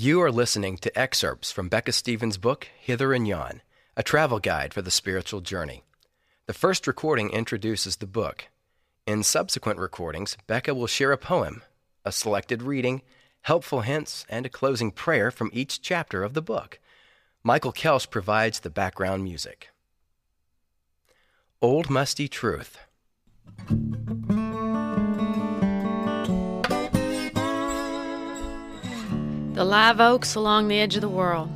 You are listening to excerpts from Becca Stevens' book, Hither and Yon, a travel guide for the spiritual journey. The first recording introduces the book. In subsequent recordings, Becca will share a poem, a selected reading, helpful hints, and a closing prayer from each chapter of the book. Michael Kelsch provides the background music. Old Musty Truth. The live oaks along the edge of the world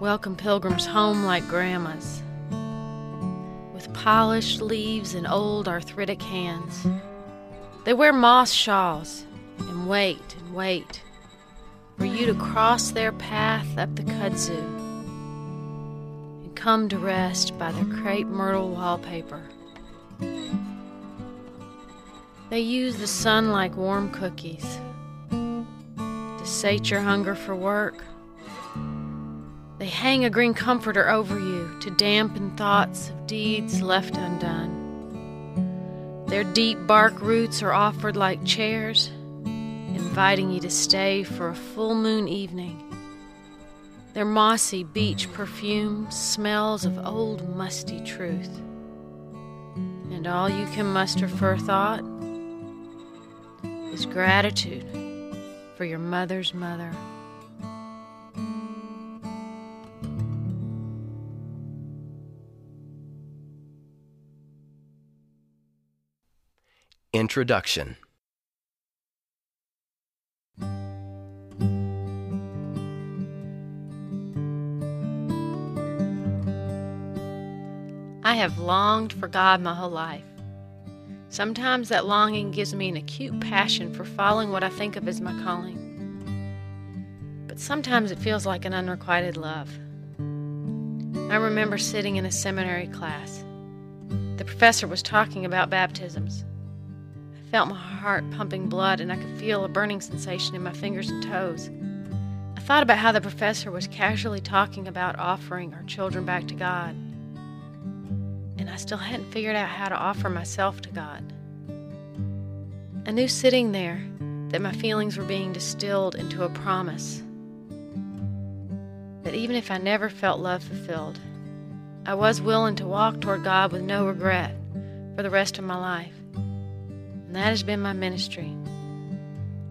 welcome pilgrims home like grandmas with polished leaves and old arthritic hands. They wear moss shawls and wait and wait for you to cross their path up the kudzu and come to rest by their crepe myrtle wallpaper. They use the sun like warm cookies sate your hunger for work. They hang a green comforter over you to dampen thoughts of deeds left undone. Their deep bark roots are offered like chairs, inviting you to stay for a full moon evening. Their mossy beach perfume smells of old musty truth. And all you can muster for thought is gratitude for your mother's mother. Introduction I have longed for God my whole life. Sometimes that longing gives me an acute passion for following what I think of as my calling. But sometimes it feels like an unrequited love. I remember sitting in a seminary class. The professor was talking about baptisms. I felt my heart pumping blood and I could feel a burning sensation in my fingers and toes. I thought about how the professor was casually talking about offering our children back to God and I still hadn't figured out how to offer myself to God. I knew sitting there that my feelings were being distilled into a promise that even if I never felt love fulfilled, I was willing to walk toward God with no regret for the rest of my life. And that has been my ministry.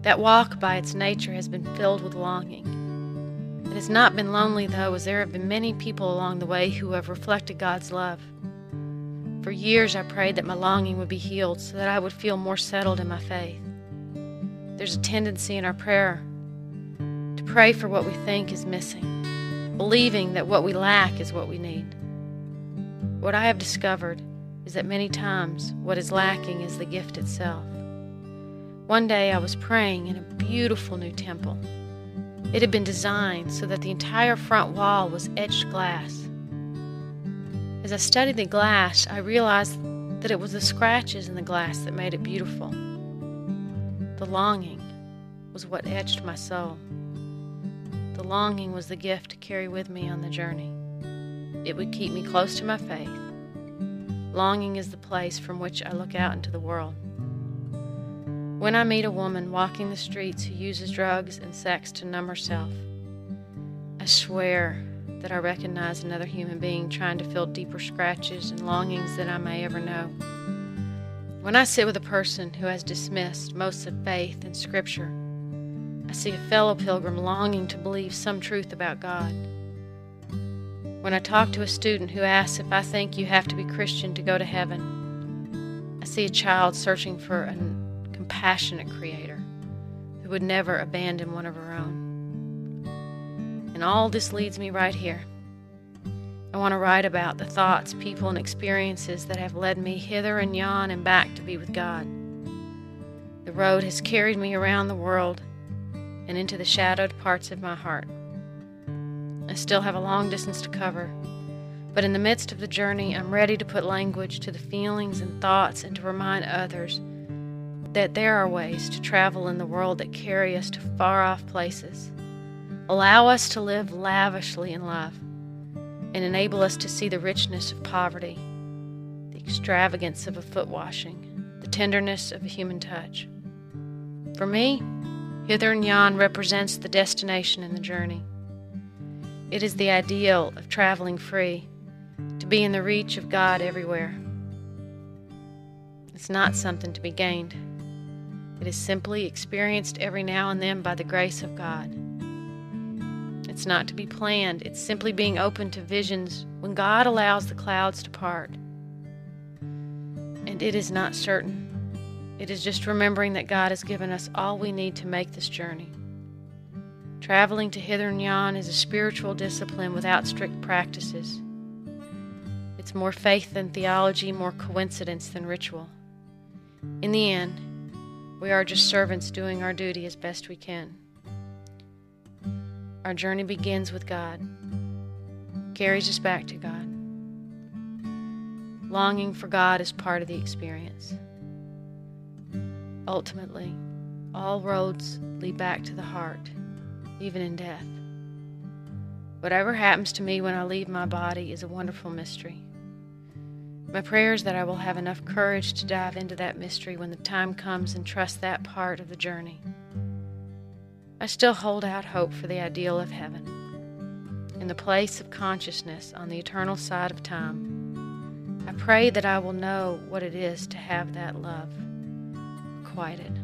That walk, by its nature, has been filled with longing. It has not been lonely, though, as there have been many people along the way who have reflected God's love. For years, I prayed that my longing would be healed so that I would feel more settled in my faith. There's a tendency in our prayer to pray for what we think is missing, believing that what we lack is what we need. What I have discovered is that many times what is lacking is the gift itself. One day I was praying in a beautiful new temple. It had been designed so that the entire front wall was etched glass as I studied the glass, I realized that it was the scratches in the glass that made it beautiful. The longing was what etched my soul. The longing was the gift to carry with me on the journey. It would keep me close to my faith. Longing is the place from which I look out into the world. When I meet a woman walking the streets who uses drugs and sex to numb herself, I swear that I recognize another human being trying to fill deeper scratches and longings than I may ever know. When I sit with a person who has dismissed most of faith and Scripture, I see a fellow pilgrim longing to believe some truth about God. When I talk to a student who asks if I think you have to be Christian to go to heaven, I see a child searching for a compassionate Creator who would never abandon one of her own. And all this leads me right here. I want to write about the thoughts, people, and experiences that have led me hither and yon and back to be with God. The road has carried me around the world and into the shadowed parts of my heart. I still have a long distance to cover, but in the midst of the journey, I'm ready to put language to the feelings and thoughts and to remind others that there are ways to travel in the world that carry us to far off places Allow us to live lavishly in love and enable us to see the richness of poverty, the extravagance of a foot washing, the tenderness of a human touch. For me, Hither and yon represents the destination and the journey. It is the ideal of traveling free, to be in the reach of God everywhere. It's not something to be gained. It is simply experienced every now and then by the grace of God. It's not to be planned, it's simply being open to visions when God allows the clouds to part. And it is not certain. It is just remembering that God has given us all we need to make this journey. Traveling to hither and yon is a spiritual discipline without strict practices. It's more faith than theology, more coincidence than ritual. In the end, we are just servants doing our duty as best we can. Our journey begins with God, carries us back to God. Longing for God is part of the experience. Ultimately, all roads lead back to the heart, even in death. Whatever happens to me when I leave my body is a wonderful mystery. My prayer is that I will have enough courage to dive into that mystery when the time comes and trust that part of the journey. I still hold out hope for the ideal of heaven. In the place of consciousness on the eternal side of time, I pray that I will know what it is to have that love quieted.